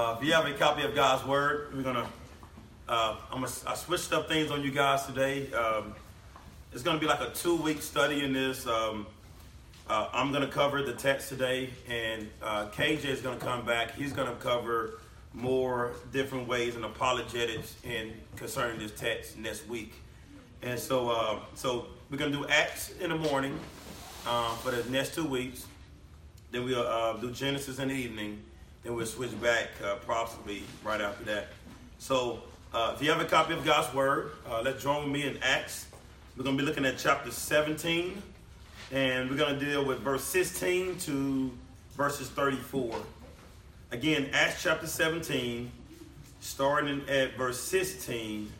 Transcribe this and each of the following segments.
Uh, if you have a copy of God's Word, we're gonna. Uh, I'm gonna. I switched up things on you guys today. Um, it's gonna be like a two-week study in this. Um, uh, I'm gonna cover the text today, and uh, KJ is gonna come back. He's gonna cover more different ways and apologetics in concerning this text next week. And so, uh, so we're gonna do Acts in the morning uh, for the next two weeks. Then we'll do Genesis in the evening then we'll switch back uh, possibly right after that. So uh, if you have a copy of God's Word, uh, let's join with me in Acts. We're going to be looking at chapter 17, and we're going to deal with verse 16 to verses 34. Again, Acts chapter 17, starting at verse 16,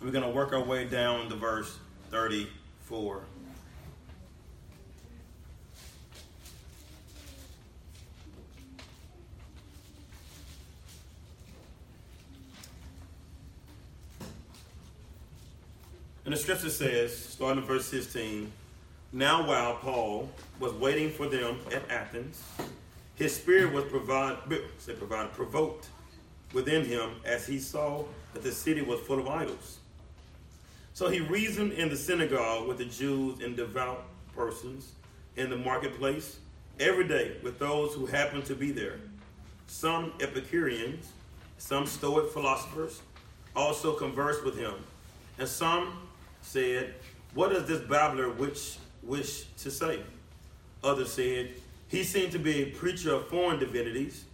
we're going to work our way down to verse 34. And the scripture says, starting in verse 16, Now while Paul was waiting for them at Athens, his spirit was provided, say provoked within him as he saw that the city was full of idols. So he reasoned in the synagogue with the Jews and devout persons in the marketplace every day with those who happened to be there. Some Epicureans, some Stoic philosophers also conversed with him, and some said, What does this babbler which wish to say? Others said, He seemed to be a preacher of foreign divinities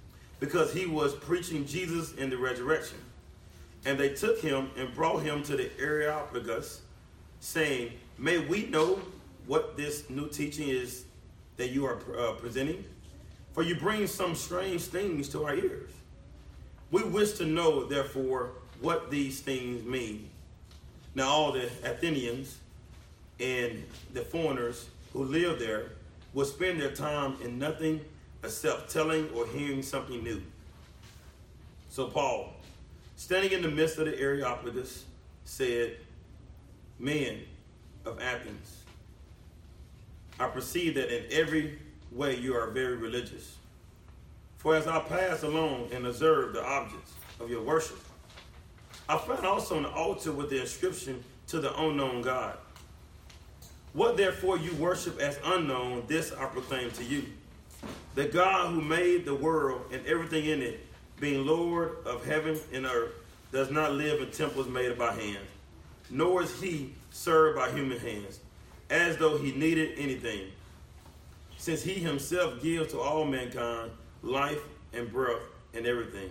because he was preaching Jesus in the resurrection. And they took him and brought him to the Areopagus, saying, May we know what this new teaching is that you are uh, presenting? For you bring some strange things to our ears. We wish to know, therefore, what these things mean. Now, all the Athenians and the foreigners who live there will spend their time in nothing except telling or hearing something new. So, Paul, standing in the midst of the Areopagus, said, Men of Athens, I perceive that in every way you are very religious. For as I pass along and observe the objects of your worship, I found also an altar with the inscription to the unknown God. What therefore you worship as unknown, this I proclaim to you. The God who made the world and everything in it, being Lord of heaven and earth, does not live in temples made by hands, nor is he served by human hands, as though he needed anything, since he himself gives to all mankind life and breath and everything.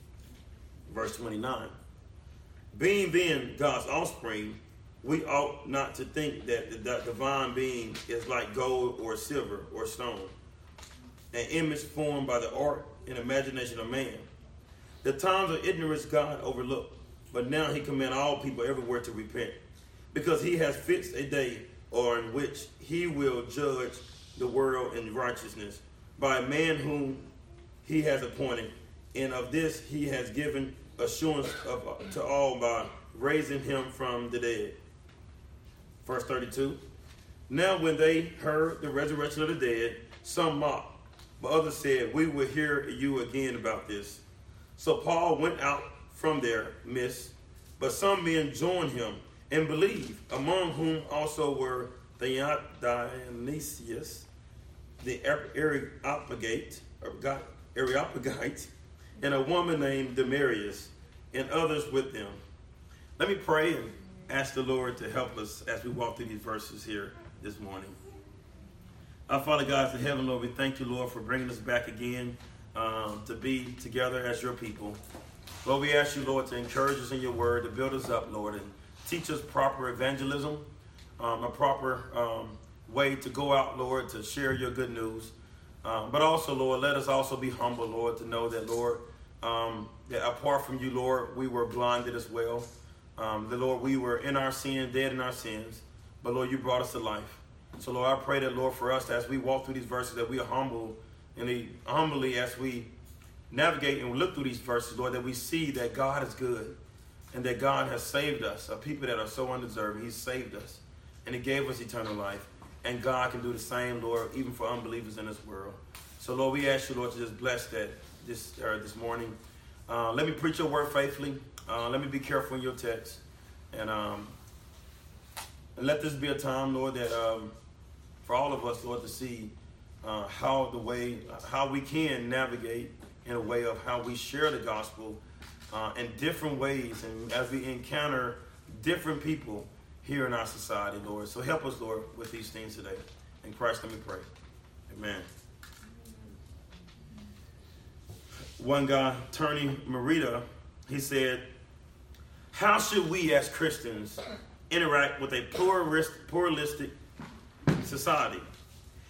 verse 29. Being then God's offspring, we ought not to think that the divine being is like gold or silver or stone, an image formed by the art and imagination of man. The times of ignorance God overlooked, but now he commands all people everywhere to repent, because he has fixed a day or in which he will judge the world in righteousness by a man whom he has appointed, and of this he has given assurance of, to all by raising him from the dead. Verse 32. Now, when they heard the resurrection of the dead, some mocked, but others said, We will hear you again about this. So Paul went out from their midst, but some men joined him and believed, among whom also were Dionysius, the Areopagite, Areopagite, and a woman named Damaris, and others with them. Let me pray and ask the Lord to help us as we walk through these verses here this morning. Our Father God in heaven, Lord, we thank you, Lord, for bringing us back again um, to be together as your people. Lord, we ask you, Lord, to encourage us in your word, to build us up, Lord, and teach us proper evangelism, um, a proper um, way to go out, Lord, to share your good news. Um, but also, Lord, let us also be humble, Lord, to know that, Lord, um, that apart from you, Lord, we were blinded as well. Um, the Lord, we were in our sin, dead in our sins, but Lord, you brought us to life. So Lord, I pray that Lord for us as we walk through these verses that we are humble and humbly as we navigate and look through these verses, Lord, that we see that God is good and that God has saved us, a people that are so undeserving. He saved us and He gave us eternal life. And God can do the same, Lord, even for unbelievers in this world. So, Lord, we ask you, Lord, to just bless that this uh, this morning. Uh, let me preach your word faithfully. Uh, let me be careful in your text, and um, and let this be a time, Lord, that um, for all of us, Lord, to see uh, how the way how we can navigate in a way of how we share the gospel uh, in different ways, and as we encounter different people here in our society, Lord. So help us, Lord, with these things today. In Christ, let me pray. Amen. One guy, Tony Merida, he said, How should we as Christians interact with a pluralistic society?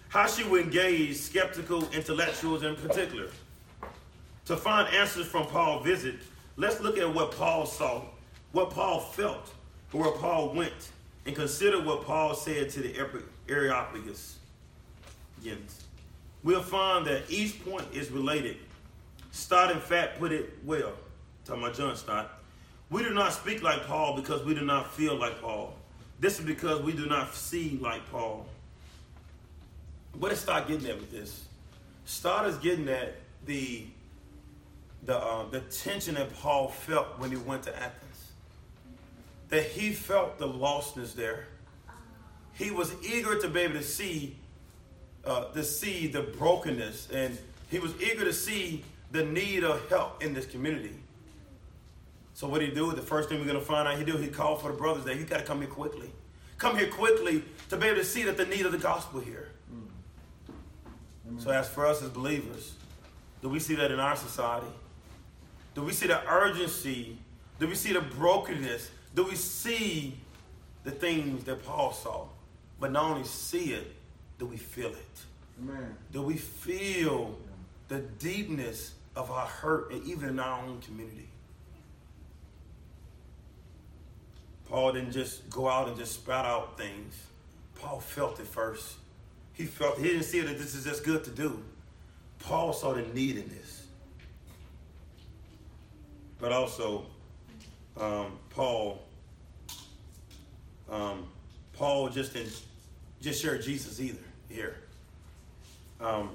How should we engage skeptical intellectuals in particular? To find answers from Paul's visit, let's look at what Paul saw, what Paul felt, where Paul went, and consider what Paul said to the Areopagus. We'll find that each point is related Stott, in fact, put it well. Talking about John Stott. We do not speak like Paul because we do not feel like Paul. This is because we do not see like Paul. What is Stott getting at with this? Stott is getting at the the uh, the tension that Paul felt when he went to Athens. That he felt the lostness there. He was eager to be able to see uh, to see the brokenness, and he was eager to see the need of help in this community. So what he do? The first thing we're going to find out he do, he called for the brothers that you got to come here quickly. Come here quickly to be able to see that the need of the gospel here. Mm. So as for us as believers, do we see that in our society? Do we see the urgency? Do we see the brokenness? Do we see the things that Paul saw? But not only see it, do we feel it? Amen. Do we feel the deepness of our hurt, and even in our own community. Paul didn't just go out and just spout out things. Paul felt it first. He felt he didn't see that this is just good to do. Paul saw the need in this. But also, um, Paul, um, Paul just didn't just share Jesus either here. Um,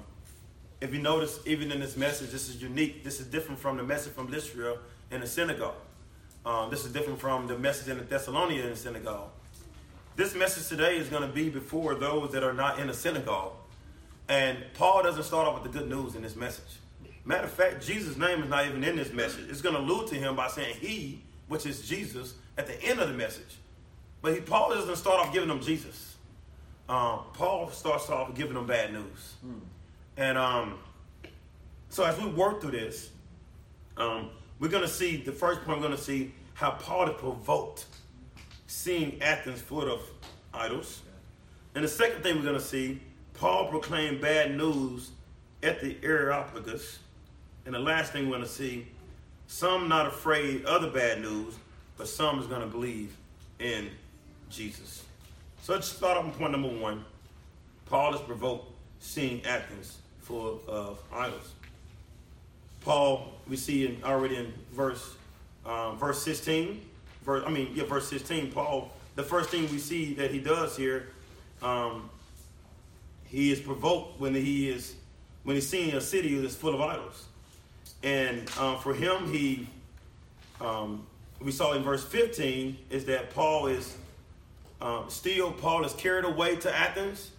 if you notice, even in this message, this is unique. This is different from the message from Lystra in the synagogue. Um, this is different from the message in the Thessalonian synagogue. This message today is going to be before those that are not in the synagogue. And Paul doesn't start off with the good news in this message. Matter of fact, Jesus' name is not even in this message. It's going to allude to him by saying he, which is Jesus, at the end of the message. But he, Paul doesn't start off giving them Jesus. Um, Paul starts off giving them bad news. Hmm. And um, so as we work through this, um, we're going to see the first point. We're going to see how Paul provoked seeing Athens full of idols, and the second thing we're going to see, Paul proclaimed bad news at the Areopagus, and the last thing we're going to see, some not afraid of the bad news, but some is going to believe in Jesus. So let's start off with point number one. Paul is provoked seeing Athens full of idols. Paul, we see in, already in verse um, verse 16, verse, I mean, yeah, verse 16, Paul, the first thing we see that he does here, um, he is provoked when he is when he's seeing a city that's full of idols. And um, for him, he um, we saw in verse 15 is that Paul is um, still Paul is carried away to Athens.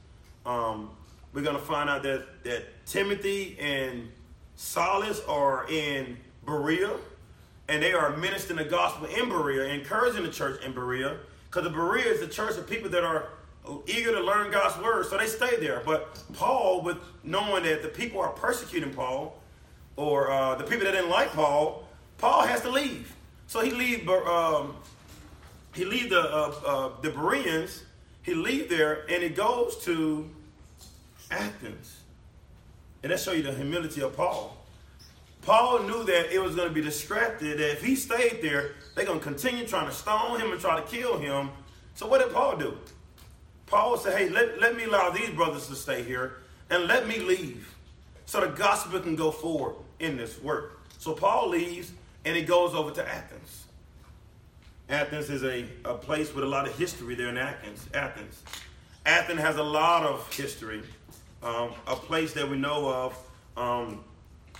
Um, we're going to find out that, that Timothy and Silas are in Berea, and they are ministering the gospel in Berea, encouraging the church in Berea, because the Berea is the church of people that are eager to learn God's word, so they stay there. But Paul, with knowing that the people are persecuting Paul, or uh, the people that didn't like Paul, Paul has to leave. So he leave. Um, he leave the uh, uh, the Bereans. He leave there, and he goes to Athens. And that show you the humility of Paul. Paul knew that it was going to be distracted, that if he stayed there, they're going to continue trying to stone him and try to kill him. So what did Paul do? Paul said, hey, let, let me allow these brothers to stay here and let me leave so the gospel can go forward in this work. So Paul leaves and he goes over to Athens. Athens is a, a place with a lot of history there in Athens. Athens. Athens has a lot of history. Um, a place that we know of, um,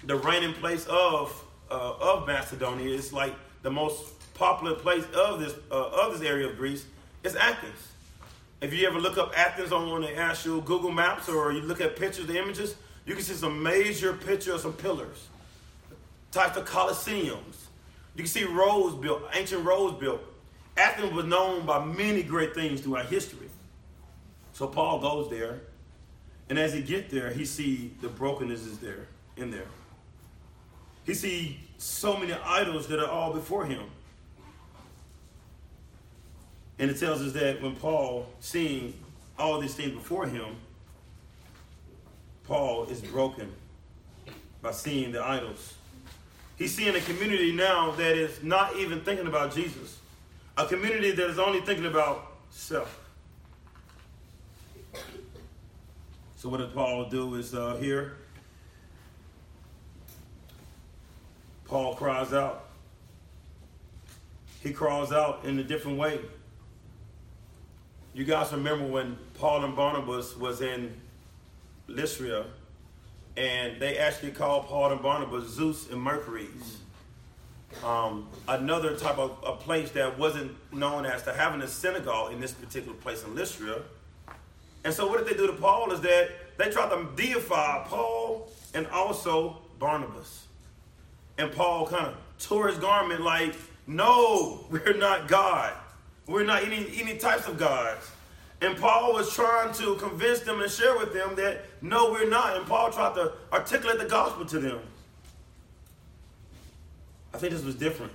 the reigning place of uh, of Macedonia is like the most popular place of this uh, of this area of Greece is Athens. If you ever look up Athens on the actual Google Maps or you look at pictures, the images, you can see some major pictures of some pillars, types of coliseums. You can see roads built, ancient roads built. Athens was known by many great things throughout history. So Paul goes there, and as he get there, he see the brokenness is there, in there. He see so many idols that are all before him. And it tells us that when Paul seeing all these things before him, Paul is broken by seeing the idols. He's seeing a community now that is not even thinking about Jesus, a community that is only thinking about self. So what did Paul do is uh, here? Paul cries out. He cries out in a different way. You guys remember when Paul and Barnabas was in Lystra, and they actually called Paul and Barnabas Zeus and Mercury's. Um, another type of a place that wasn't known as to having a synagogue in this particular place in Lystra. And so what did they do to Paul is that they tried to deify Paul and also Barnabas. And Paul kind of tore his garment like, no, we're not God. We're not any, any types of gods. And Paul was trying to convince them and share with them that no, we're not. And Paul tried to articulate the gospel to them. I think this was different.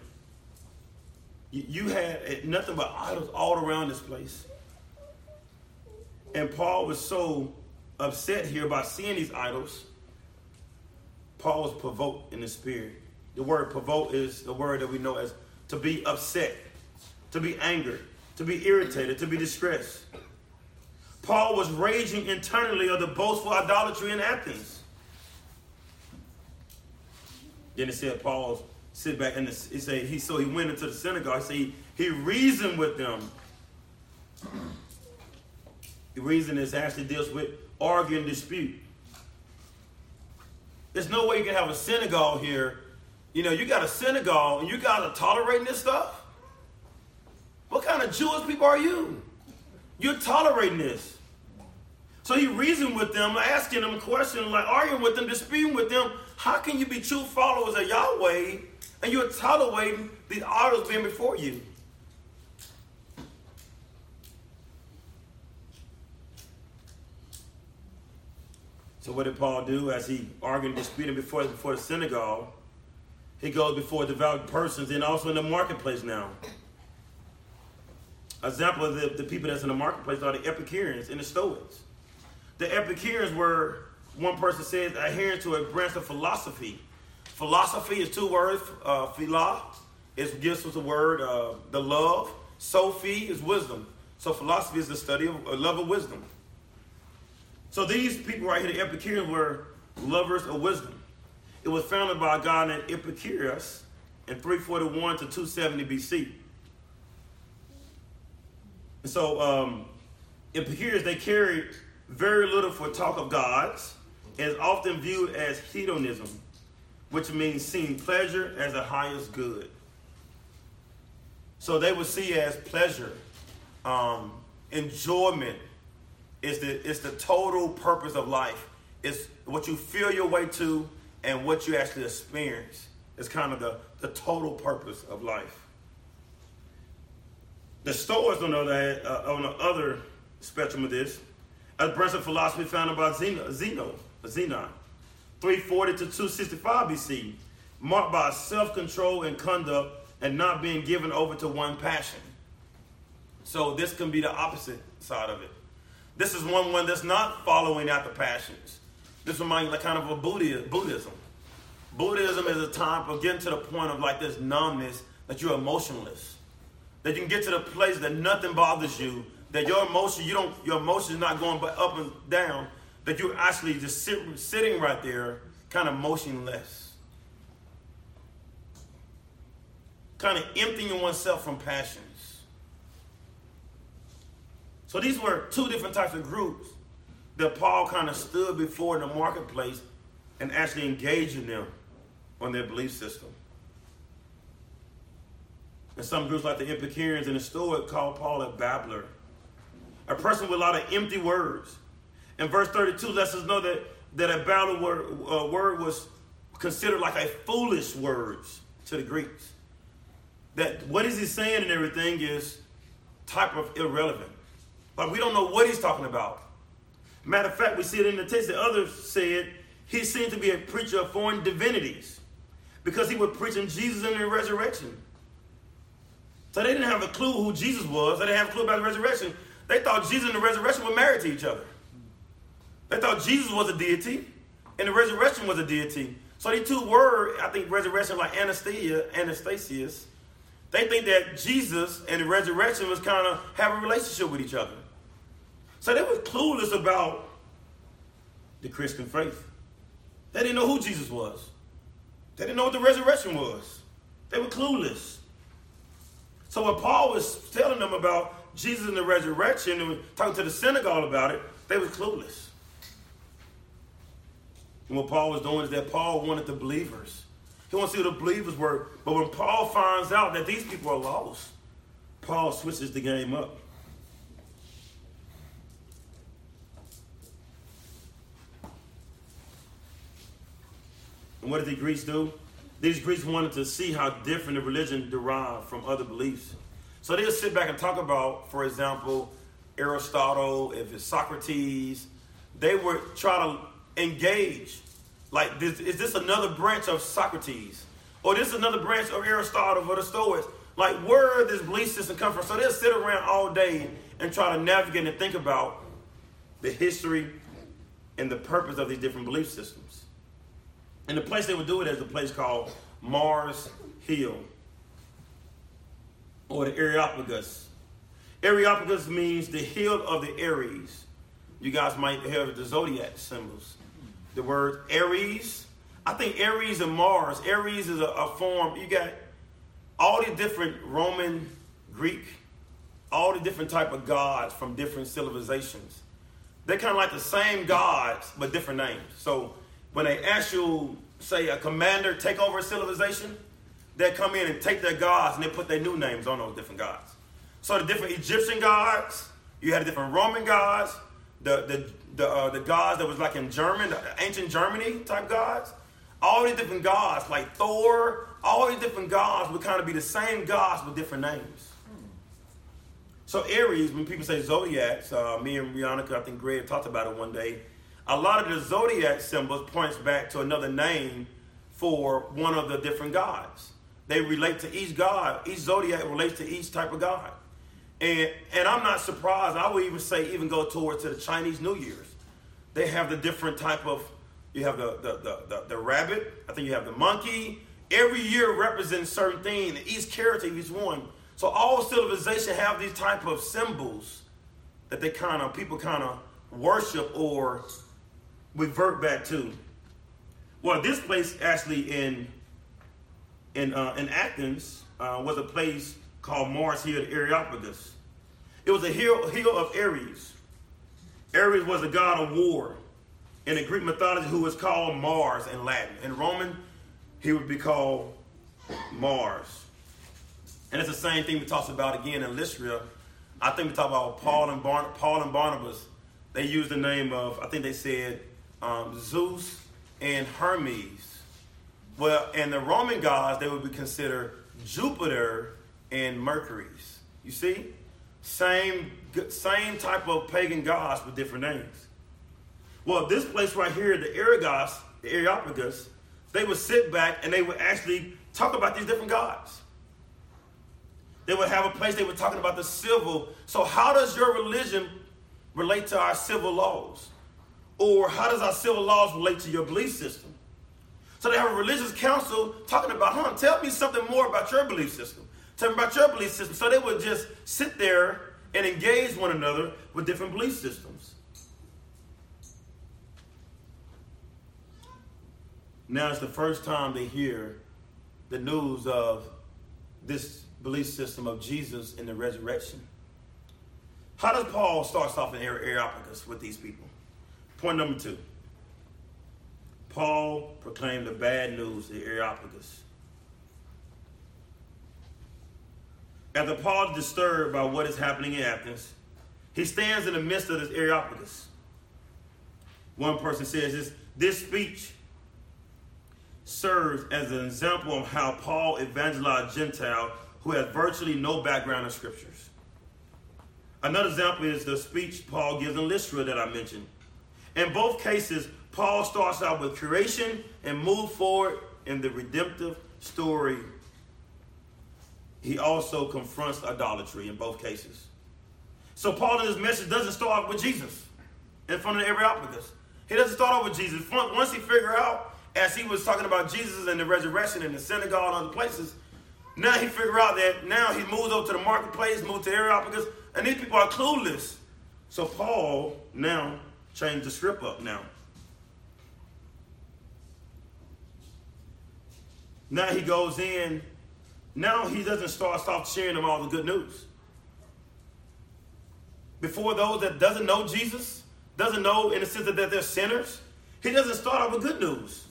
You, had eh, nothing but idols all around this place. And Paul was so upset here by seeing these idols. Paul was provoked in the spirit. The word provoke is the word that we know as to be upset, to be angered, to be irritated, to be distressed. Paul was raging internally of the boastful idolatry in Athens. Then it said Paul sit back and he said he so he went into the synagogue. Said he, he reasoned with them. The reason is actually deals with arguing dispute. There's no way you can have a synagogue here. You know, you got a synagogue and you got to tolerate this stuff. What kind of Jewish people are you? You're tolerating this. So he reasoned with them, asking them questions, like arguing with them, disputing with them. How can you be true followers of Yahweh and you're tolerating these idols being before you? So what did Paul do as he argued and disputed before, before the synagogue? He goes before devout persons and also in the marketplace now example of the, the people that's in the marketplace are the Epicureans and the Stoics. The Epicureans were, one person says, adherents to a branch of philosophy. Philosophy is two words. Uh, phila is gives us the word, uh, the love. Sophie is wisdom. So philosophy is the study of uh, love of wisdom. So these people right here, the Epicureans, were lovers of wisdom. It was founded by a guy named Epicurus in 341 to 270 BC. And so um, Epicurus, they carried very little for talk of gods, and is often viewed as hedonism, which means seeing pleasure as the highest good. So they would see as pleasure, um, enjoyment is the it's the total purpose of life. It's what you feel your way to and what you actually experience. It's kind of the, the total purpose of life. The Stoics, on the other, uh, on the other spectrum of this, a branch of philosophy founded by Zeno, Zeno, Zenon, 340 to 265 BC, marked by self-control and conduct and not being given over to one passion. So this can be the opposite side of it. This is one one that's not following after passions. This reminds me like kind of a Buddhism. Buddhism is a time for getting to the point of like this numbness that you're emotionless. That you can get to the place that nothing bothers you, that your emotion, you don't, your emotion is not going up and down, that you're actually just sit, sitting right there, kind of motionless. Kind of emptying oneself from passions. So these were two different types of groups that Paul kind of stood before in the marketplace and actually engaged in them on their belief system. And some groups like the Epicureans and the Stoics call Paul a babbler, a person with a lot of empty words. And verse 32 lets us know that, that a babbler word, uh, word was considered like a foolish words to the Greeks. That what is he saying and everything is type of irrelevant. Like we don't know what he's talking about. Matter of fact, we see it in the text that others said he seemed to be a preacher of foreign divinities because he was preaching Jesus and the resurrection. So they didn't have a clue who Jesus was. They didn't have a clue about the resurrection. They thought Jesus and the resurrection were married to each other. They thought Jesus was a deity and the resurrection was a deity. So these two were, I think, resurrection like Anastasia, Anastasius. They think that Jesus and the resurrection was kind of have a relationship with each other. So they were clueless about the Christian faith. They didn't know who Jesus was. They didn't know what the resurrection was. They were clueless. So when Paul was telling them about Jesus and the resurrection and talking to the synagogue about it, they were clueless. And what Paul was doing is that Paul wanted the believers. He wanted to see what the believers were. But when Paul finds out that these people are lost, Paul switches the game up. And what did the Greeks do? These Greeks wanted to see how different the religion derived from other beliefs. So they'll sit back and talk about, for example, Aristotle, if it's Socrates. They would try to engage. Like, this, is this another branch of Socrates? Or this another branch of Aristotle or the Stoics? Like, where this belief system come from? So they'll sit around all day and try to navigate and think about the history and the purpose of these different belief systems. And the place they would do it is a place called Mars Hill or the Areopagus. Areopagus means the hill of the Aries. You guys might have the zodiac symbols. The word Aries. I think Aries and Mars. Aries is a, a form. You got all the different Roman, Greek, all the different type of gods from different civilizations. They're kind of like the same gods but different names. So when they actual, say, a commander take over a civilization, they come in and take their gods and they put their new names on those different gods. So the different Egyptian gods, you had different Roman gods, the the the, uh, the gods that was like in German, ancient Germany type gods, all these different gods like Thor, all these different gods would kind of be the same gods with different names. So Aries, when people say zodiacs, uh, me and Rionica, I think Greg talked about it one day a lot of the zodiac symbols points back to another name for one of the different gods. They relate to each god. Each zodiac relates to each type of god. And and I'm not surprised. I would even say even go towards to the Chinese New Year's. They have the different type of you have the the, the, the, the rabbit, I think you have the monkey. Every year represents certain thing, each character, each one. So all civilization have these type of symbols that they kind of people kind of worship or revert back to. Well, this place actually in in uh, in Athens uh, was a place called Mars Hill Areopagus. It was a hill, hill of Ares. Ares was a god of war. In the Greek mythology, who was called Mars in Latin. In Roman, he would be called Mars. And it's the same thing we talked about again in Lystra. I think we talked about Paul and, Bar- Paul and Barnabas. They used the name of, I think they said um, Zeus and Hermes. Well, and the Roman gods, they would be considered Jupiter and Mercury's. You see? Same, same type of pagan gods with different names. Well, this place right here, the Aragos, the Areopagus, they would sit back and they would actually talk about these different gods. They would have a place they were talking about the civil. So, how does your religion relate to our civil laws? Or how does our civil laws relate to your belief system? So they have a religious council talking about, huh, tell me something more about your belief system. Tell me about your belief system. So they would just sit there and engage one another with different belief systems. Now it's the first time they hear the news of this belief system of Jesus in the resurrection. How does Paul start off in Areopagus with these people? Point number two. Paul proclaimed the bad news to Areopagus. After Paul is disturbed by what is happening in Athens, he stands in the midst of this Areopagus. One person says this, this speech serves as an example of how Paul evangelized Gentile who had virtually no background in scriptures. Another example is the speech Paul gives in Lystra that I mentioned. In both cases, Paul starts out with creation and move forward in the redemptive story. He also confronts idolatry in both cases. So Paul in his message doesn't start with Jesus in front of every Areopagus. He doesn't start off with Jesus. Once he figure out, as he was talking about Jesus and the resurrection and the synagogue and other places, now he figure out that now he moves over to the marketplace, moves to Areopagus, and these people are clueless. So Paul now changed the script up now. Now he goes in. Now he doesn't start off sharing them all the good news. Before those that doesn't know Jesus, doesn't know in the sense that they're sinners, he doesn't start off with good news.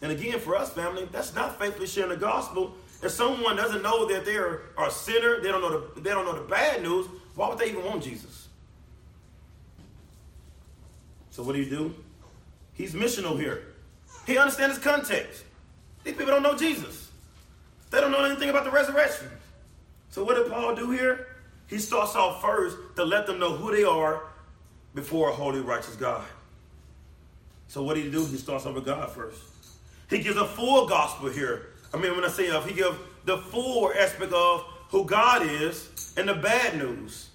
And again, for us, family, that's not faithfully sharing the gospel. If someone doesn't know that they are, are a sinner, they don't know the they don't know the bad news. Why would they even want Jesus? So what do you do? He's missional here. He understands his context. These people don't know Jesus. They don't know anything about the resurrection. So what did Paul do here? He starts off first to let them know who they are before a holy, righteous God. So what did he do? He starts off with God first. He gives a full gospel here. I mean, when I say of, he gives the full aspect of who God is and the bad news.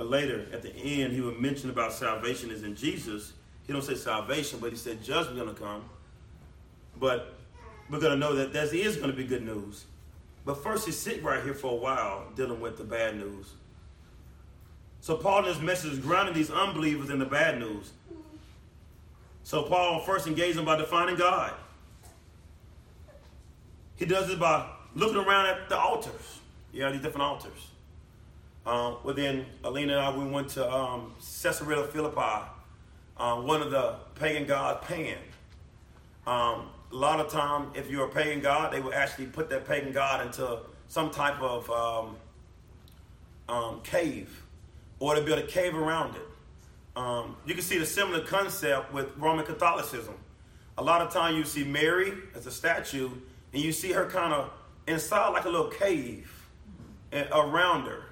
But later, at the end, he would mention about salvation is in Jesus. He don't say salvation, but he said judgment is going to come. But we're to know that there is to be good news. But first, he sit right here for a while dealing with the bad news. So Paul in his message is grounding these unbelievers in the bad news. So Paul first engages them by defining God. He does it by looking around at the altars. Have these different altars. Um, well, then Alina and I, we went to um, Caesarea Philippi, um, one of the pagan gods, Pan. Um, a lot of time, if you're a pagan god, they would actually put that pagan god into some type of um, um, cave, or to build a cave around it. you can see the similar concept with Roman Catholicism. A lot of time you see Mary as a statue, and you see her kind of inside like a little cave around her.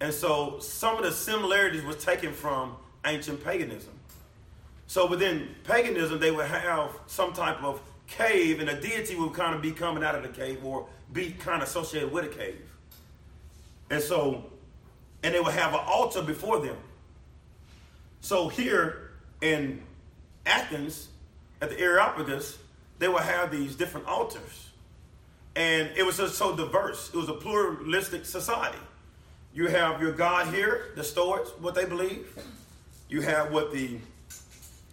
And so some of the similarities was taken from ancient paganism. So within paganism, they would have some type of cave, and a deity would kind of be coming out of the cave or be kind of associated with a cave. And so, and they would have an altar before them. So here in Athens, at the Areopagus, they would have these different altars. And it was just so diverse. It was a pluralistic society. You have your God here, the Stoics, what they believe. You have what the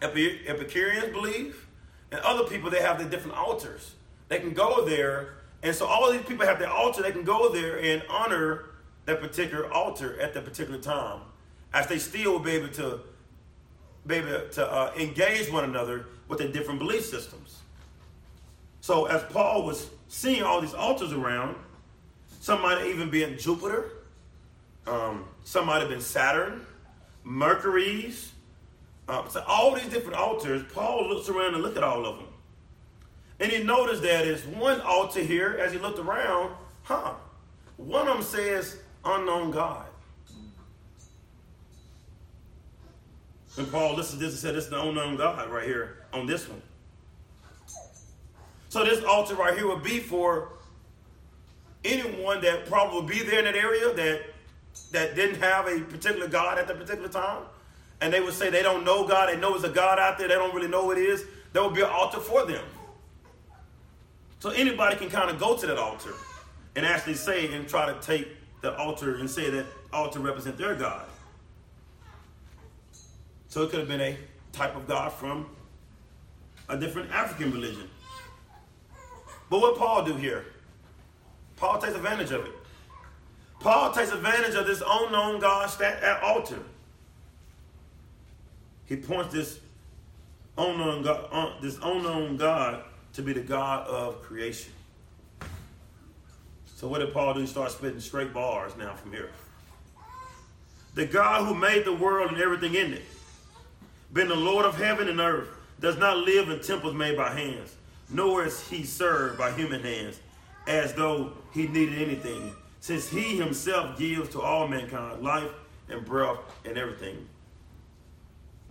Epicureans believe. And other people, they have the different altars. They can go there. And so all these people have their altar. They can go there and honor that particular altar at that particular time. As they still will be able to, be able to uh, engage one another with their different belief systems. So as Paul was seeing all these altars around, some might even be in Jupiter, um, some might have been Saturn, Mercury's. Uh, so all these different altars, Paul looks around and look at all of them. And he noticed that there's one altar here, as he looked around, huh, one of them says unknown God. And Paul listened to this and said, This is the unknown God right here on this one. So this altar right here would be for anyone that probably would be there in that area that that didn't have a particular God at that particular time. and they would say they don't know God, they know there's a God out there, they don't really know what it is, there would be an altar for them. So anybody can kind of go to that altar and actually say and try to take the altar and say that altar represent their God. So it could have been a type of God from a different African religion. But what Paul do here? Paul takes advantage of it. Paul takes advantage of this unknown God at altar. He points this unknown God, uh, this unknown God to be the God of creation. So what did Paul do? He starts spitting straight bars now from here. The God who made the world and everything in it, been the Lord of heaven and earth, does not live in temples made by hands, nor is he served by human hands, as though he needed anything since he himself gives to all mankind life and breath and everything.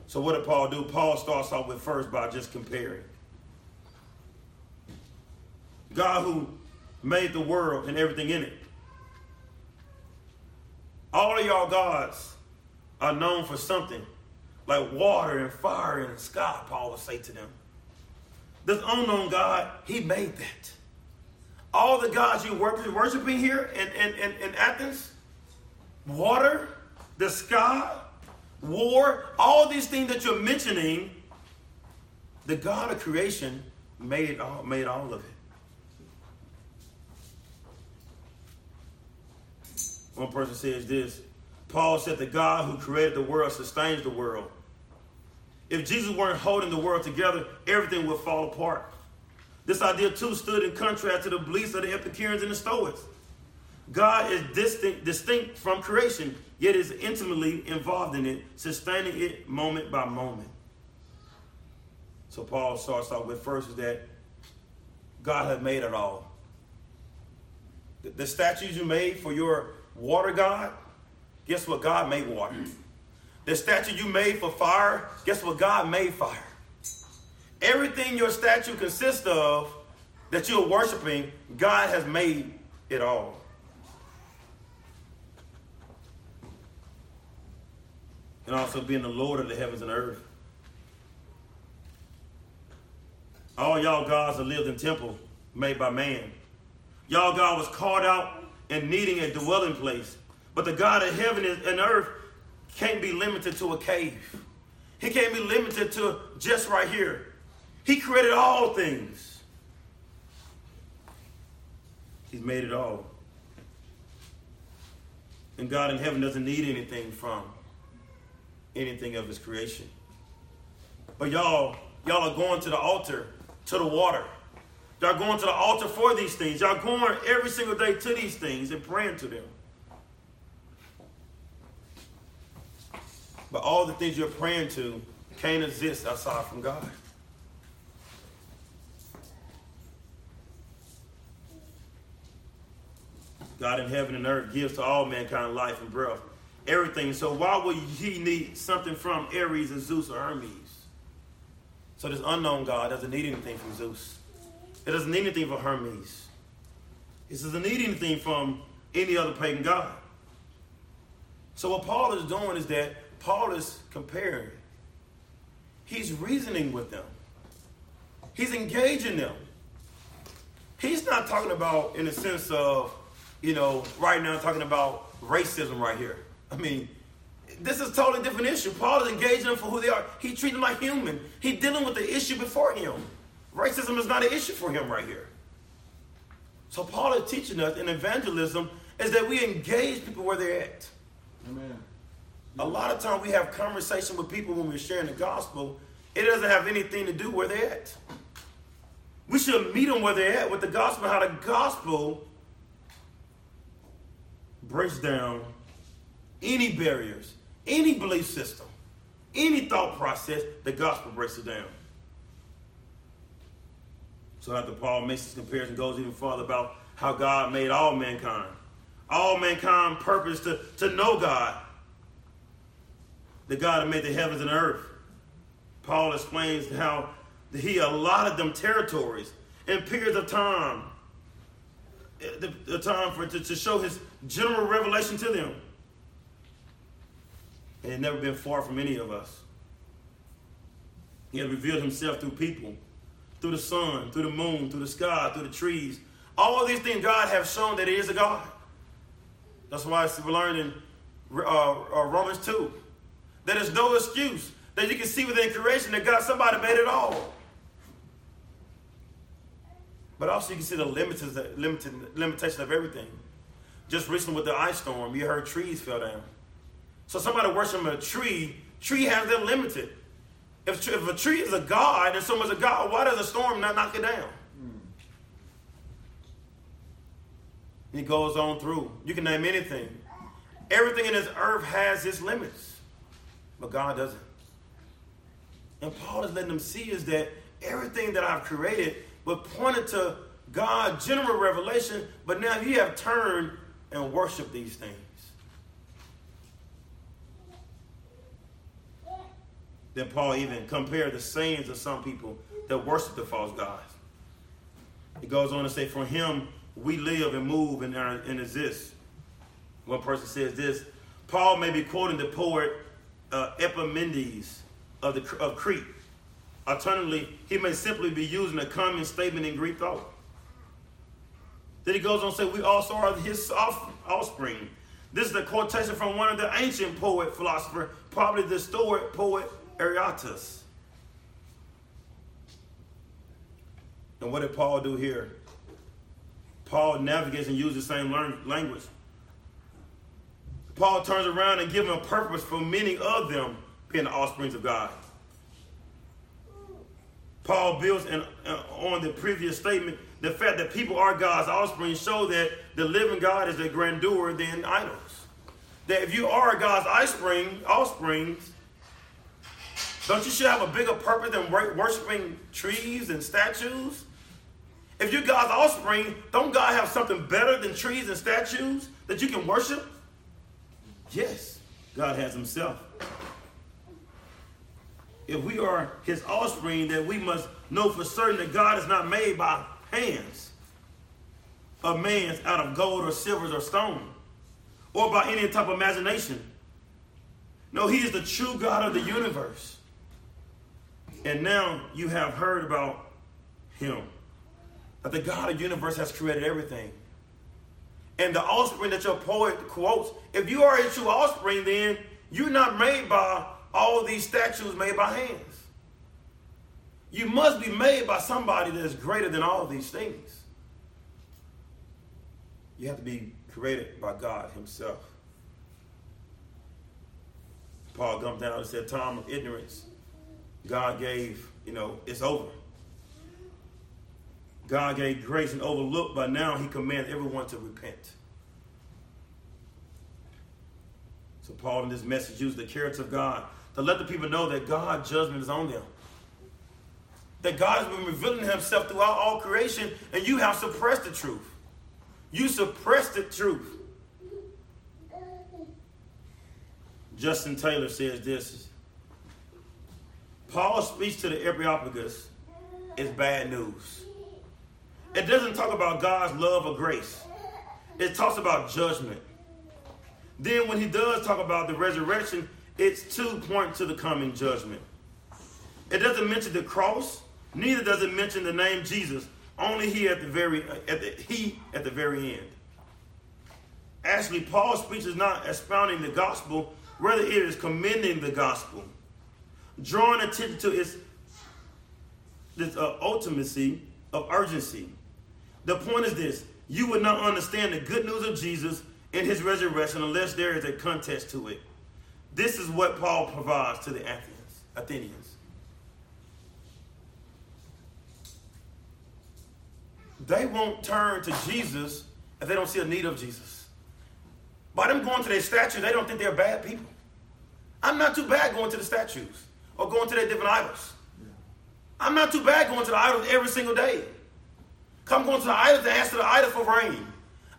So what did Paul do? Paul starts off with first by just comparing. God who made the world and everything in it. All of y'all gods are known for something like water and fire and sky, Paul would say to them. This unknown God, he made that all the gods you are worshiping here in, in, in, in Athens, water, the sky, war, all these things that you're mentioning, the God of creation made all, made all of it. One person says this Paul said, The God who created the world sustains the world. If Jesus weren't holding the world together, everything would fall apart. This idea too stood in contrast to the beliefs of the Epicureans and the Stoics. God is distinct, distinct from creation, yet is intimately involved in it, sustaining it moment by moment. So Paul starts off with first is that God had made it all. The, the statues you made for your water god, guess what? God made water. The statue you made for fire, guess what? God made fire. Everything your statue consists of that you're worshiping, God has made it all. And also being the Lord of the heavens and earth. All y'all gods that lived in temple made by man. Y'all God was called out and needing a dwelling place. But the God of heaven and earth can't be limited to a cave. He can't be limited to just right here. He created all things. He's made it all. And God in heaven doesn't need anything from anything of his creation. But y'all, y'all are going to the altar, to the water. Y'all going to the altar for these things. Y'all going every single day to these things and praying to them. But all the things you're praying to can't exist outside from God. God in heaven and earth gives to all mankind life and breath. Everything. So why would he need something from Ares and Zeus or Hermes? So this unknown God doesn't need anything from Zeus. It doesn't need anything from Hermes. It doesn't need anything from any other pagan god. So what Paul is doing is that Paul is comparing. He's reasoning with them. He's engaging them. He's not talking about in the sense of you know, right now talking about racism right here. I mean, this is a totally different issue. Paul is engaging them for who they are. He treating them like human. He's dealing with the issue before him. Racism is not an issue for him right here. So Paul is teaching us in evangelism is that we engage people where they're at. Amen. A lot of times we have conversation with people when we're sharing the gospel. It doesn't have anything to do where they're at. We should meet them where they're at with the gospel, how the gospel breaks down any barriers, any belief system, any thought process, the gospel breaks it down. So after Paul makes this comparison, goes even further about how God made all mankind. All mankind purpose to, to know God. The God that made the heavens and earth. Paul explains how he allotted them territories and periods of time the, the time for to, to show his general revelation to them. And he's never been far from any of us. He had revealed himself through people, through the sun, through the moon, through the sky, through the trees. All these things God has shown that he is a God. That's why we learned in uh, uh, Romans 2 that there's no excuse that you can see within creation that God, somebody made it all. But also you can see the limits, limited, limitation of everything. Just recently with the ice storm, you heard trees fell down. So somebody worshiping a tree, tree has them limited. If, if a tree is a god and someone's a god, why does a storm not knock it down? Mm. He goes on through. You can name anything. Everything in this earth has its limits, but God doesn't. And Paul is letting them see is that everything that I've created but pointed to God's general revelation, but now you have turned and worshiped these things. Then Paul even compared the sayings of some people that worship the false gods. He goes on to say, For him we live and move and, and exist. One person says this Paul may be quoting the poet uh, Epimenides of, the, of Crete. Alternatively, he may simply be using a common statement in Greek thought. Then he goes on to say, We also are his offspring. This is a quotation from one of the ancient poet philosopher, probably the Stoic poet Aratus. And what did Paul do here? Paul navigates and uses the same language. Paul turns around and gives a purpose for many of them being the offsprings of God. Paul builds uh, on the previous statement the fact that people are God's offspring show that the living God is a grandeur than idols. That if you are God's offspring, offsprings, don't you should have a bigger purpose than worshiping trees and statues? If you're God's offspring, don't God have something better than trees and statues that you can worship? Yes, God has Himself if we are his offspring, then we must know for certain that God is not made by hands of man's out of gold or silver or stone or by any type of imagination. No, he is the true God of the universe. And now you have heard about him. That the God of the universe has created everything. And the offspring that your poet quotes, if you are a true offspring, then you're not made by all these statues made by hands. You must be made by somebody that is greater than all these things. You have to be created by God Himself. Paul comes down and said, Time of ignorance, God gave, you know, it's over. God gave grace and overlooked, but now He commands everyone to repent. So Paul in this message used the character of God to let the people know that God's judgment is on them. That God has been revealing himself throughout all creation, and you have suppressed the truth. You suppressed the truth. Justin Taylor says this Paul's speech to the Areopagus is bad news. It doesn't talk about God's love or grace, it talks about judgment. Then, when he does talk about the resurrection, it's to point to the coming judgment. It doesn't mention the cross, neither does it mention the name Jesus. Only he at the very at the he at the very end. Actually, Paul's speech is not expounding the gospel, rather it is commending the gospel, drawing attention to its this uh, ultimacy of urgency. The point is this: you would not understand the good news of Jesus and his resurrection unless there is a context to it. This is what Paul provides to the Athenians. Athenians. They won't turn to Jesus if they don't see a need of Jesus. By them going to their statues, they don't think they're bad people. I'm not too bad going to the statues or going to their different idols. I'm not too bad going to the idols every single day. Come going to the idols and ask the idol for rain.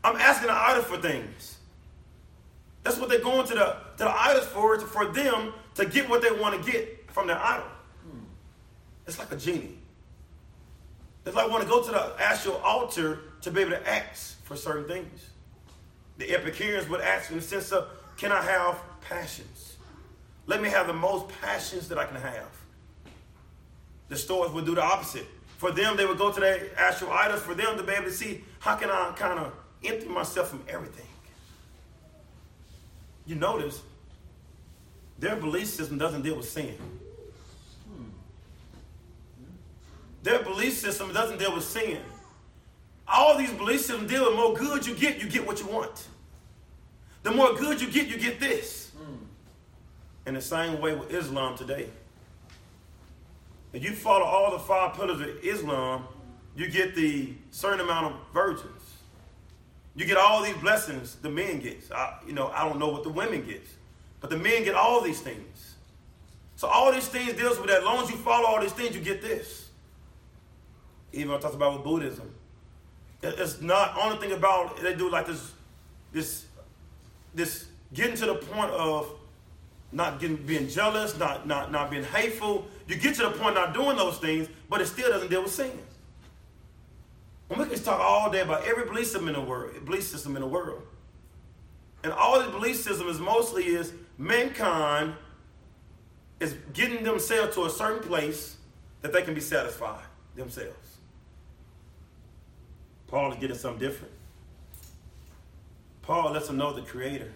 I'm asking the idol for things. That's what they're going to the, to the idols for, for them to get what they want to get from their idol. It's like a genie. It's like want to go to the actual altar to be able to ask for certain things. The Epicureans would ask in the sense of, can I have passions? Let me have the most passions that I can have. The Stoics would do the opposite. For them, they would go to their actual idols for them to be able to see how can I kind of empty myself from everything. You notice their belief system doesn't deal with sin. Their belief system doesn't deal with sin. All these belief systems deal with more good you get, you get what you want. The more good you get, you get this. In the same way with Islam today. If you follow all the five pillars of Islam, you get the certain amount of virgins. You get all these blessings the men gets. I, you know, I don't know what the women gets, but the men get all these things. So all these things deals with that. As long as you follow all these things, you get this. Even I talked about with Buddhism. It's not only thing about they do like this, this, this getting to the point of not getting being jealous, not not not being hateful. You get to the point not doing those things, but it still doesn't deal with sin. And we can talk all day about every belief system in the world, belief system in the world. And all the belief system is mostly is mankind is getting themselves to a certain place that they can be satisfied themselves. Paul is getting something different. Paul lets them know the creator.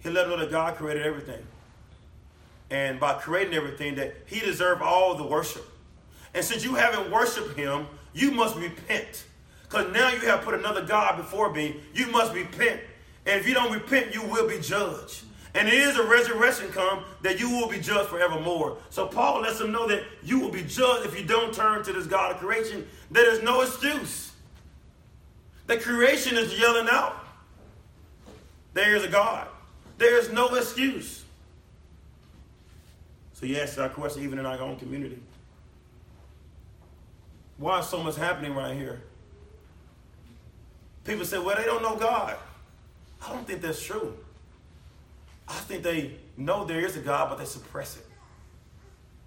He let them know that God created everything. And by creating everything, that he deserved all the worship. And since you haven't worshiped him, you must repent. Because now you have put another God before me. You must repent. And if you don't repent, you will be judged. And it is a resurrection come that you will be judged forevermore. So Paul lets them know that you will be judged if you don't turn to this God of creation. There is no excuse. The creation is yelling out. There is a God. There is no excuse. So yes, our question even in our own community. Why is so much happening right here? People say, well, they don't know God. I don't think that's true. I think they know there is a God, but they suppress it.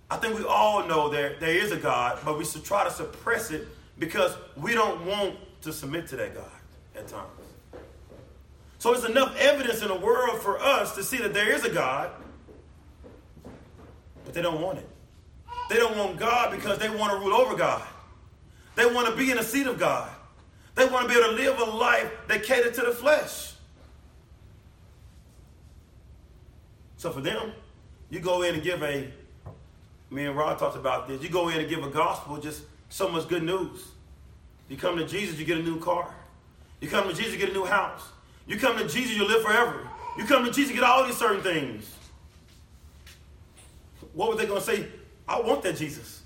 I think we all know there, there is a God, but we should try to suppress it because we don't want to submit to that God at times. So it's enough evidence in the world for us to see that there is a God, but they don't want it. They don't want God because they want to rule over God. They want to be in the seat of God. They want to be able to live a life that caters to the flesh. So for them, you go in and give a, me and Rod talked about this, you go in and give a gospel, just so much good news. You come to Jesus, you get a new car. You come to Jesus, you get a new house. You come to Jesus, you live forever. You come to Jesus, you get all these certain things. What were they going to say? I want that Jesus.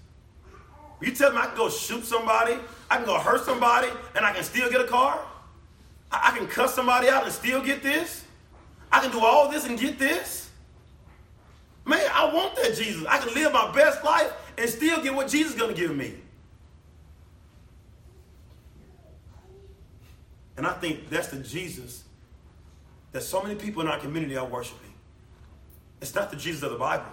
You tell me I can go shoot somebody, I can go hurt somebody, and I can still get a car? I, I can cuss somebody out and still get this? I can do all this and get this? Man, I want that Jesus. I can live my best life and still get what Jesus is going to give me. And I think that's the Jesus that so many people in our community are worshiping. It's not the Jesus of the Bible.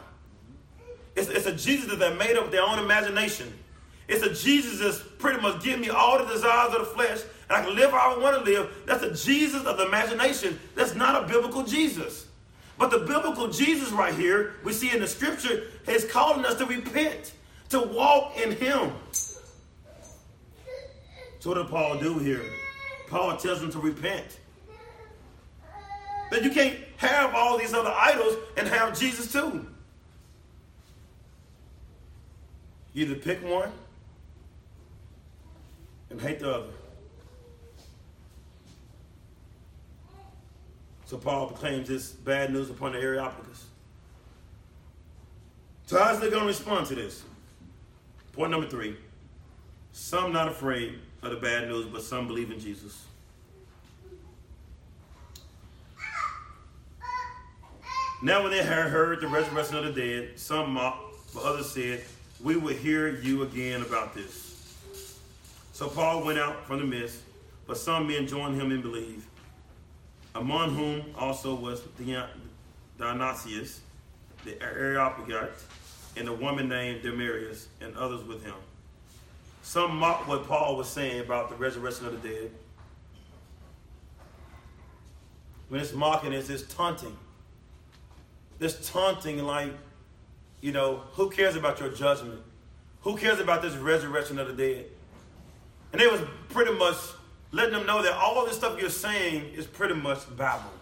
It's, it's a Jesus that they made up their own imagination. It's a Jesus that's pretty much giving me all the desires of the flesh, and I can live how I want to live. That's a Jesus of the imagination. That's not a biblical Jesus. But the biblical Jesus right here, we see in the scripture, is calling us to repent, to walk in Him. So what did Paul do here? Paul tells them to repent. That you can't have all these other idols and have Jesus too. You either pick one and hate the other. So Paul proclaims this bad news upon the Areopagus. So how's they going to respond to this? Point number three. Some not afraid of the bad news, but some believe in Jesus. Now when they had heard the resurrection of the dead, some mocked, but others said, We will hear you again about this. So Paul went out from the midst, but some men joined him and believed, among whom also was Dionysius, the Areopagite, and a woman named Damaris, and others with him. Some mocked what Paul was saying about the resurrection of the dead. When it's mocking, it's, it's taunting. this taunting, like, you know, who cares about your judgment? Who cares about this resurrection of the dead? And they was pretty much letting them know that all this stuff you're saying is pretty much babble.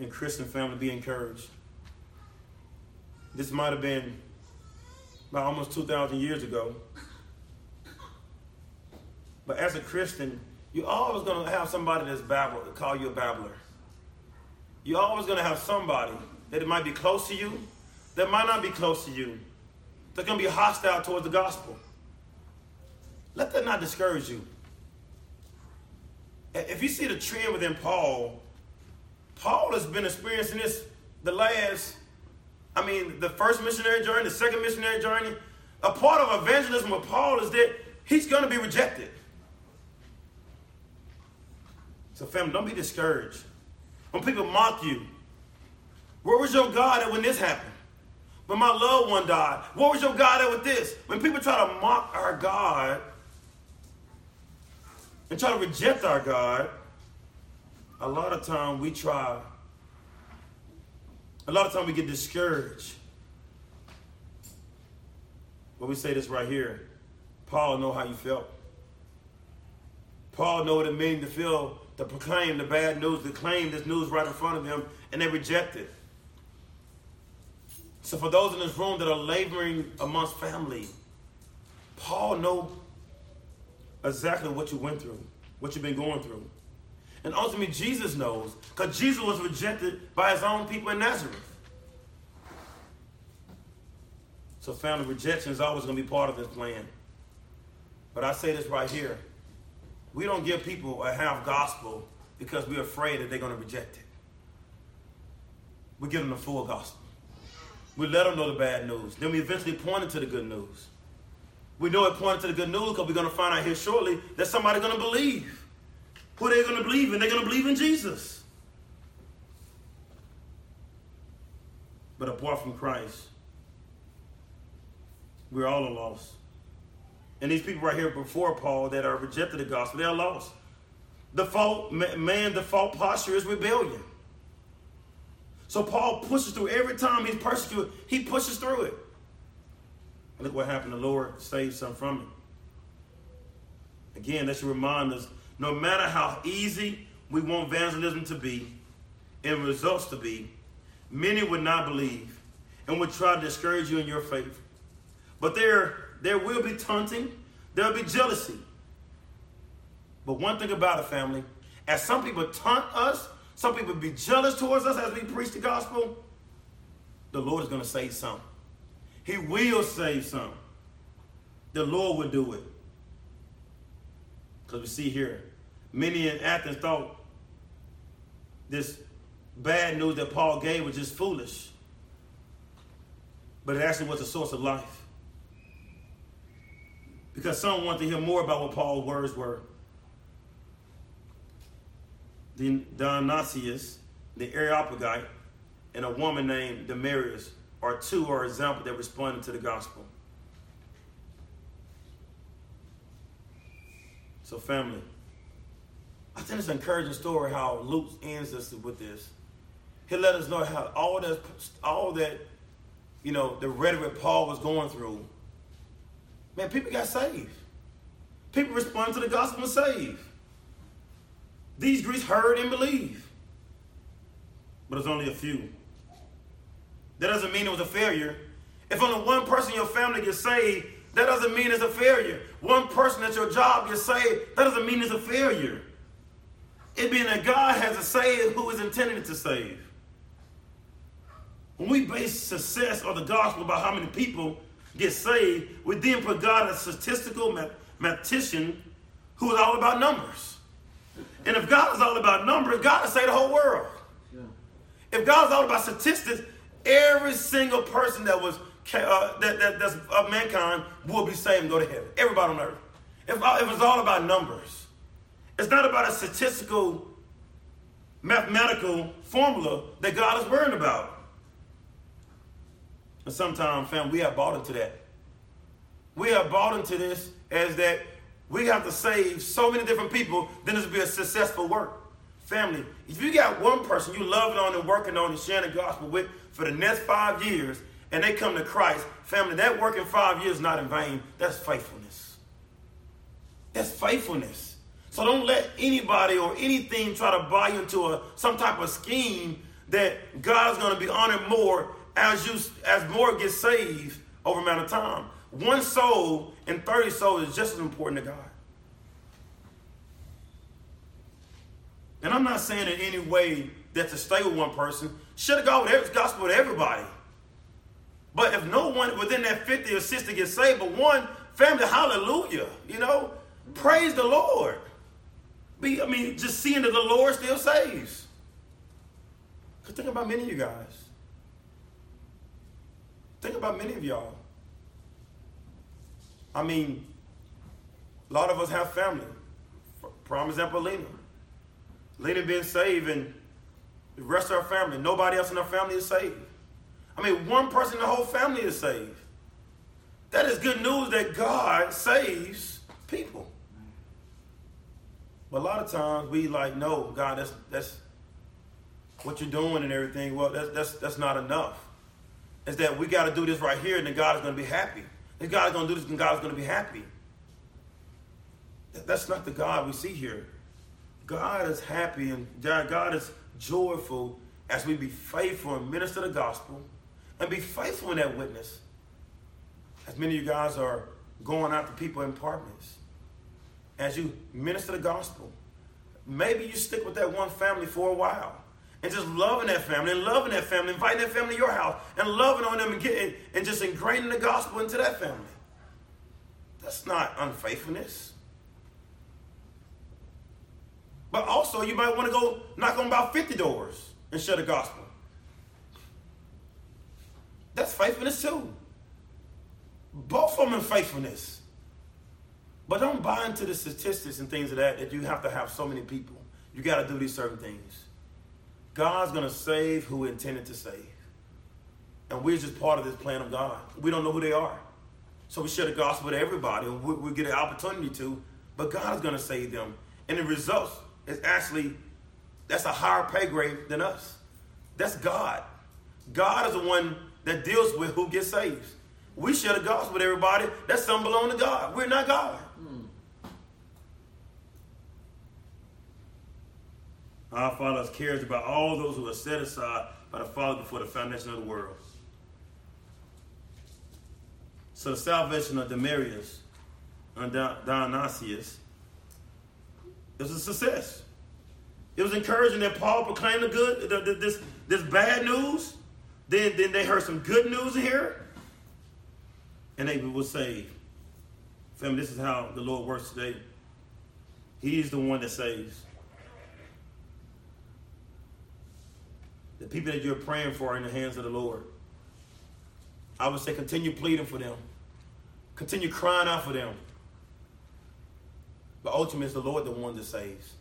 And Christian family be encouraged. This might have been about almost 2,000 years ago. But as a Christian, you're always going to have somebody that's babble, call you a babbler. You're always going to have somebody that it might be close to you, that might not be close to you, going to be hostile towards the gospel. Let that not discourage you. If you see the trend within Paul, Paul has been experiencing this the last, I mean, the first missionary journey, the second missionary journey. A part of evangelism with Paul is that he's going to be rejected. So, family, don't be discouraged. When people mock you, where was your God when this happened? When my loved one died, where was your God at with this? When people try to mock our God and try to reject our God, a lot of time we try, a lot of time we get discouraged. But we say this right here. Paul know how you felt. Paul know what it means to feel, to proclaim the bad news, to claim this news right in front of him, and they reject it. So for those in this room that are laboring amongst family, Paul know exactly what you went through, what you've been going through. And ultimately, Jesus knows, because Jesus was rejected by his own people in Nazareth. So family rejection is always going to be part of this plan. But I say this right here. We don't give people a half gospel because we're afraid that they're going to reject it. We give them the full gospel. We let them know the bad news. Then we eventually point them to the good news. We know it pointed to the good news because we're going to find out here shortly that somebody's going to believe. Who they're going to believe in? They're going to believe in Jesus. But apart from Christ, we're all lost. And these people right here before Paul that are rejected the gospel, they're lost. The fault, man, the fault posture is rebellion. So Paul pushes through every time he's persecuted, he pushes through it. look what happened. The Lord saved some from it. Again, that should remind us no matter how easy we want evangelism to be and results to be, many would not believe and would try to discourage you in your faith. But there, there will be taunting, there'll be jealousy. But one thing about a family, as some people taunt us, some people be jealous towards us as we preach the gospel, the Lord is going to save some. He will save some. The Lord will do it. Because we see here, many in Athens thought this bad news that Paul gave was just foolish. But it actually was a source of life. Because some wanted to hear more about what Paul's words were. Dionysius, the Areopagite, and a woman named Damaris are two are examples that responded to the gospel. So, family, I think it's an encouraging story how Luke ends us with this. He let us know how all that, all that, you know, the rhetoric Paul was going through. Man, people got saved. People responded to the gospel and saved. These Greeks heard and believed. But it's only a few. That doesn't mean it was a failure. If only one person in your family gets saved, that doesn't mean it's a failure. One person at your job gets saved, that doesn't mean it's a failure. It being that God has a save who is intended to save. When we base success of the gospel about how many people get saved, we then put God as a statistical mathematician who is all about numbers. And if God is all about numbers, God will save the whole world. Yeah. If God is all about statistics, every single person that was uh, that, that, that's of mankind will be saved and go to heaven. Everybody on earth. If, uh, if it's all about numbers, it's not about a statistical, mathematical formula that God is worried about. And sometimes, fam, we have bought into that. We have bought into this as that we have to save so many different people, then this will be a successful work. Family, if you got one person you loving on and working on and sharing the gospel with for the next five years, and they come to Christ, family, that work in five years is not in vain. That's faithfulness. That's faithfulness. So don't let anybody or anything try to buy you into a some type of scheme that God's going to be honored more as you as more get saved over amount of time. One soul and 30 souls is just as important to God. And I'm not saying in any way that to stay with one person, should have gone with every gospel with everybody. But if no one within that 50 or 60 gets saved, but one family, hallelujah, you know, praise the Lord. Be, I mean, just seeing that the Lord still saves. Because think about many of you guys. Think about many of y'all. I mean, a lot of us have family. Prime example, Lena. Lena being saved and the rest of our family, nobody else in our family is saved. I mean, one person in the whole family is saved. That is good news that God saves people. But a lot of times we like, no, God, that's that's what you're doing and everything. Well, that's that's that's not enough. Is that we got to do this right here, and then God is going to be happy. If God's going to do this, then God's going to be happy. That's not the God we see here. God is happy and God is joyful as we be faithful and minister the gospel and be faithful in that witness. As many of you guys are going out to people in apartments, as you minister the gospel, maybe you stick with that one family for a while and just loving that family and loving that family, inviting that family to your house and loving on them and getting and just ingraining the gospel into that family. That's not unfaithfulness. But also, you might want to go knock on about 50 doors and share the gospel. That's faithfulness too. Both of them are faithfulness. But don't buy into the statistics and things of that that you have to have so many people. You got to do these certain things. God's going to save who intended to save. And we're just part of this plan of God. We don't know who they are. So we share the gospel with everybody, and we, we get an opportunity to, but God is going to save them. And the results is actually, that's a higher pay grade than us. That's God. God is the one that deals with who gets saved. We share the gospel with everybody. That's something belong to God. We're not God. Our Father cares about all those who are set aside by the Father before the foundation of the world. So the salvation of Demarius and Dionysius was a success. It was encouraging that Paul proclaimed the good, the, the, this, this bad news. Then, then they heard some good news here, and they were saved. Family, this is how the Lord works today. He's the one that saves. The people that you're praying for are in the hands of the Lord. I would say continue pleading for them. Continue crying out for them. But ultimately, it's the Lord the one that saves.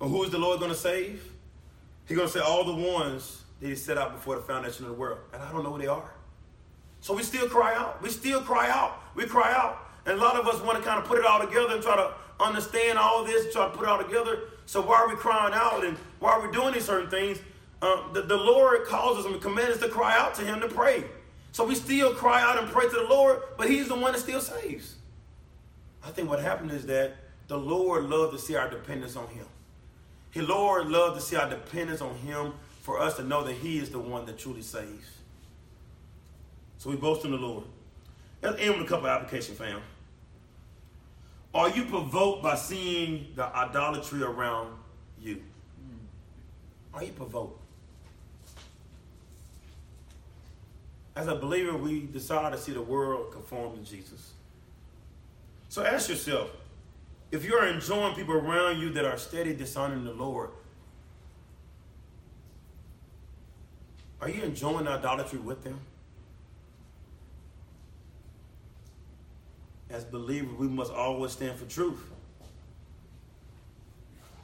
And who is the Lord going to save? He's going to say all the ones that he set out before the foundation of the world. And I don't know who they are. So we still cry out. We still cry out. We cry out. And a lot of us want to kind of put it all together and try to understand all this, try to put it all together. So why are we crying out and why are we doing these certain things? Um, the, the Lord calls us and commands us to cry out to Him to pray. So we still cry out and pray to the Lord, but He's the one that still saves. I think what happened is that the Lord loved to see our dependence on Him. He Lord loved to see our dependence on Him for us to know that He is the one that truly saves. So we boast in the Lord. Let's end with a couple of application, fam. Are you provoked by seeing the idolatry around you? Are you provoked? As a believer, we desire to see the world conform to Jesus. So ask yourself if you're enjoying people around you that are steady dishonoring the Lord, are you enjoying idolatry with them? As believers, we must always stand for truth.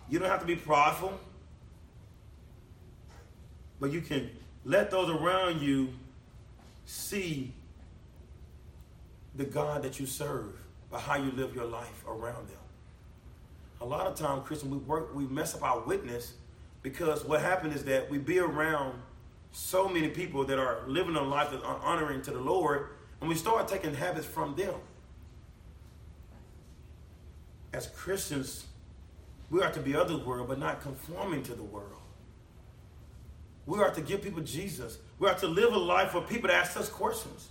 You don't have to be prideful, but you can let those around you see the God that you serve by how you live your life around them. A lot of times, Christian, we work, we mess up our witness because what happened is that we be around so many people that are living a life that's honoring to the Lord, and we start taking habits from them. As Christians, we are to be of the world, but not conforming to the world. We are to give people Jesus. We are to live a life for people to ask us questions.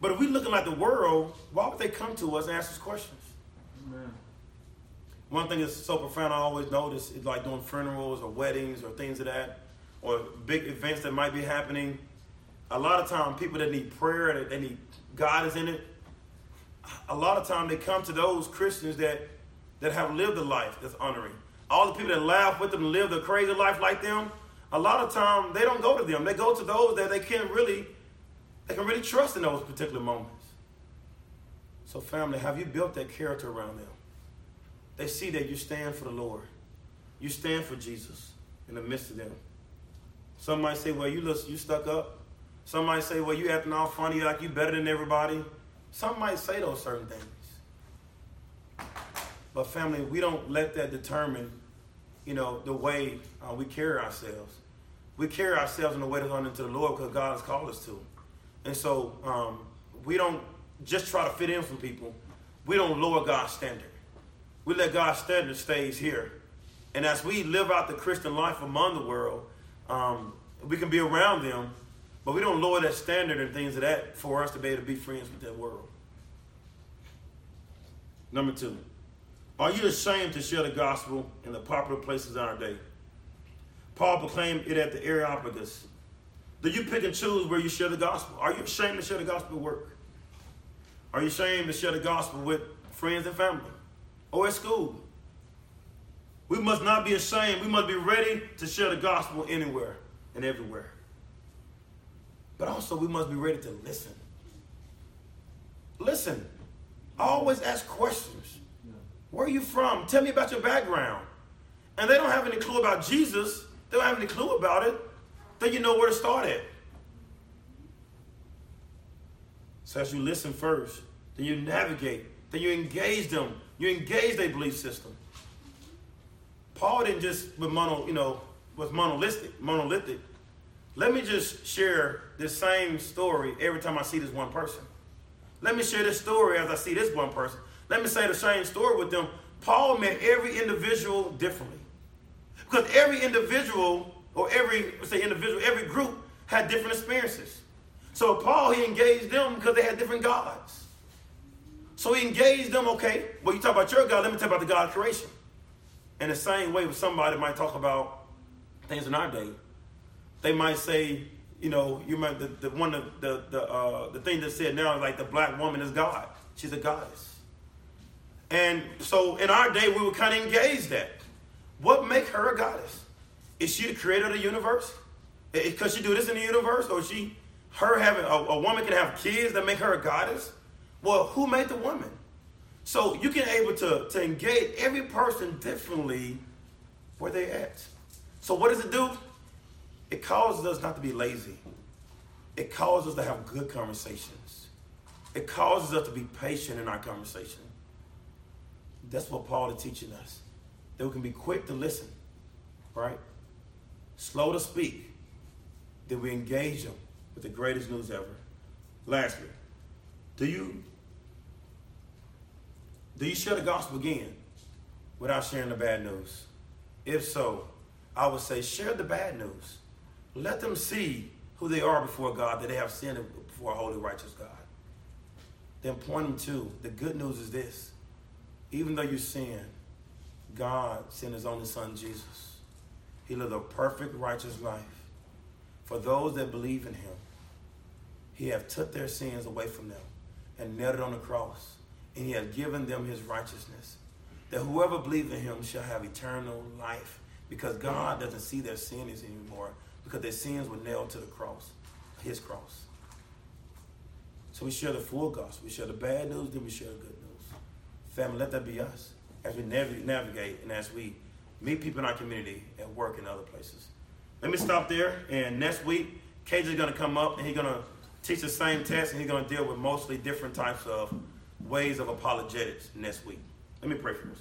But if we're looking like the world, why would they come to us and ask us questions? Amen. One thing that's so profound I always notice is like doing funerals or weddings or things of that, or big events that might be happening. A lot of time, people that need prayer, that they need God is in it. A lot of time they come to those Christians that that have lived a life that's honoring. All the people that laugh with them live the crazy life like them, a lot of time they don't go to them. They go to those that they can really, they can really trust in those particular moments. So, family, have you built that character around them? They see that you stand for the Lord. You stand for Jesus in the midst of them. Some might say, well, you look, you stuck up. Some might say, well, you acting all funny like you better than everybody. Some might say those certain things. But family, we don't let that determine, you know, the way uh, we carry ourselves. We carry ourselves in the way that's on into the Lord because God has called us to. And so um, we don't just try to fit in from people. We don't lower God's standard. We let God's standard stays here. And as we live out the Christian life among the world, um, we can be around them, but we don't lower that standard and things of that for us to be able to be friends with that world. Number two. Are you ashamed to share the gospel in the popular places in our day? Paul proclaimed it at the Areopagus. Do you pick and choose where you share the gospel? Are you ashamed to share the gospel at work? Are you ashamed to share the gospel with friends and family or at school? We must not be ashamed. We must be ready to share the gospel anywhere and everywhere. But also, we must be ready to listen. Listen. Always ask questions. Where are you from? Tell me about your background. And they don't have any clue about Jesus, they don't have any clue about it, then you know where to start at. So as you listen first, then you navigate, then you engage them, you engage their belief system. Paul didn't just was mono, you know, was monolithic, monolithic. Let me just share this same story every time I see this one person. Let me share this story as I see this one person. Let me say the same story with them. Paul met every individual differently. Because every individual, or every, say individual, every group had different experiences. So Paul, he engaged them because they had different gods. So he engaged them, okay, well, you talk about your God, let me talk about the God of creation. In the same way, with somebody might talk about things in our day. They might say, you know, you might the, the one the the uh, the thing that said now is like the black woman is God. She's a goddess. And so in our day, we would kind of engage that. What make her a goddess? Is she the creator of the universe? Because she do this in the universe? Or she, her having, a, a woman can have kids that make her a goddess? Well, who made the woman? So you can able to, to engage every person differently where they at. So what does it do? It causes us not to be lazy. It causes us to have good conversations. It causes us to be patient in our conversation. That's what Paul is teaching us. That we can be quick to listen, right? Slow to speak. That we engage them with the greatest news ever. Lastly, do you do you share the gospel again without sharing the bad news? If so, I would say share the bad news. Let them see who they are before God, that they have sinned before a holy, righteous God. Then point them to the good news is this even though you sin, God sent his only son, Jesus. He lived a perfect, righteous life. For those that believe in him, he have took their sins away from them and nailed it on the cross. And he has given them his righteousness. That whoever believes in him shall have eternal life. Because God doesn't see their sins anymore. Because their sins were nailed to the cross, his cross. So we share the full gospel. We share the bad news, then we share the good. Family, let that be us as we navigate and as we meet people in our community and work in other places. Let me stop there. And next week, KJ is going to come up and he's going to teach the same test and he's going to deal with mostly different types of ways of apologetics next week. Let me pray for us.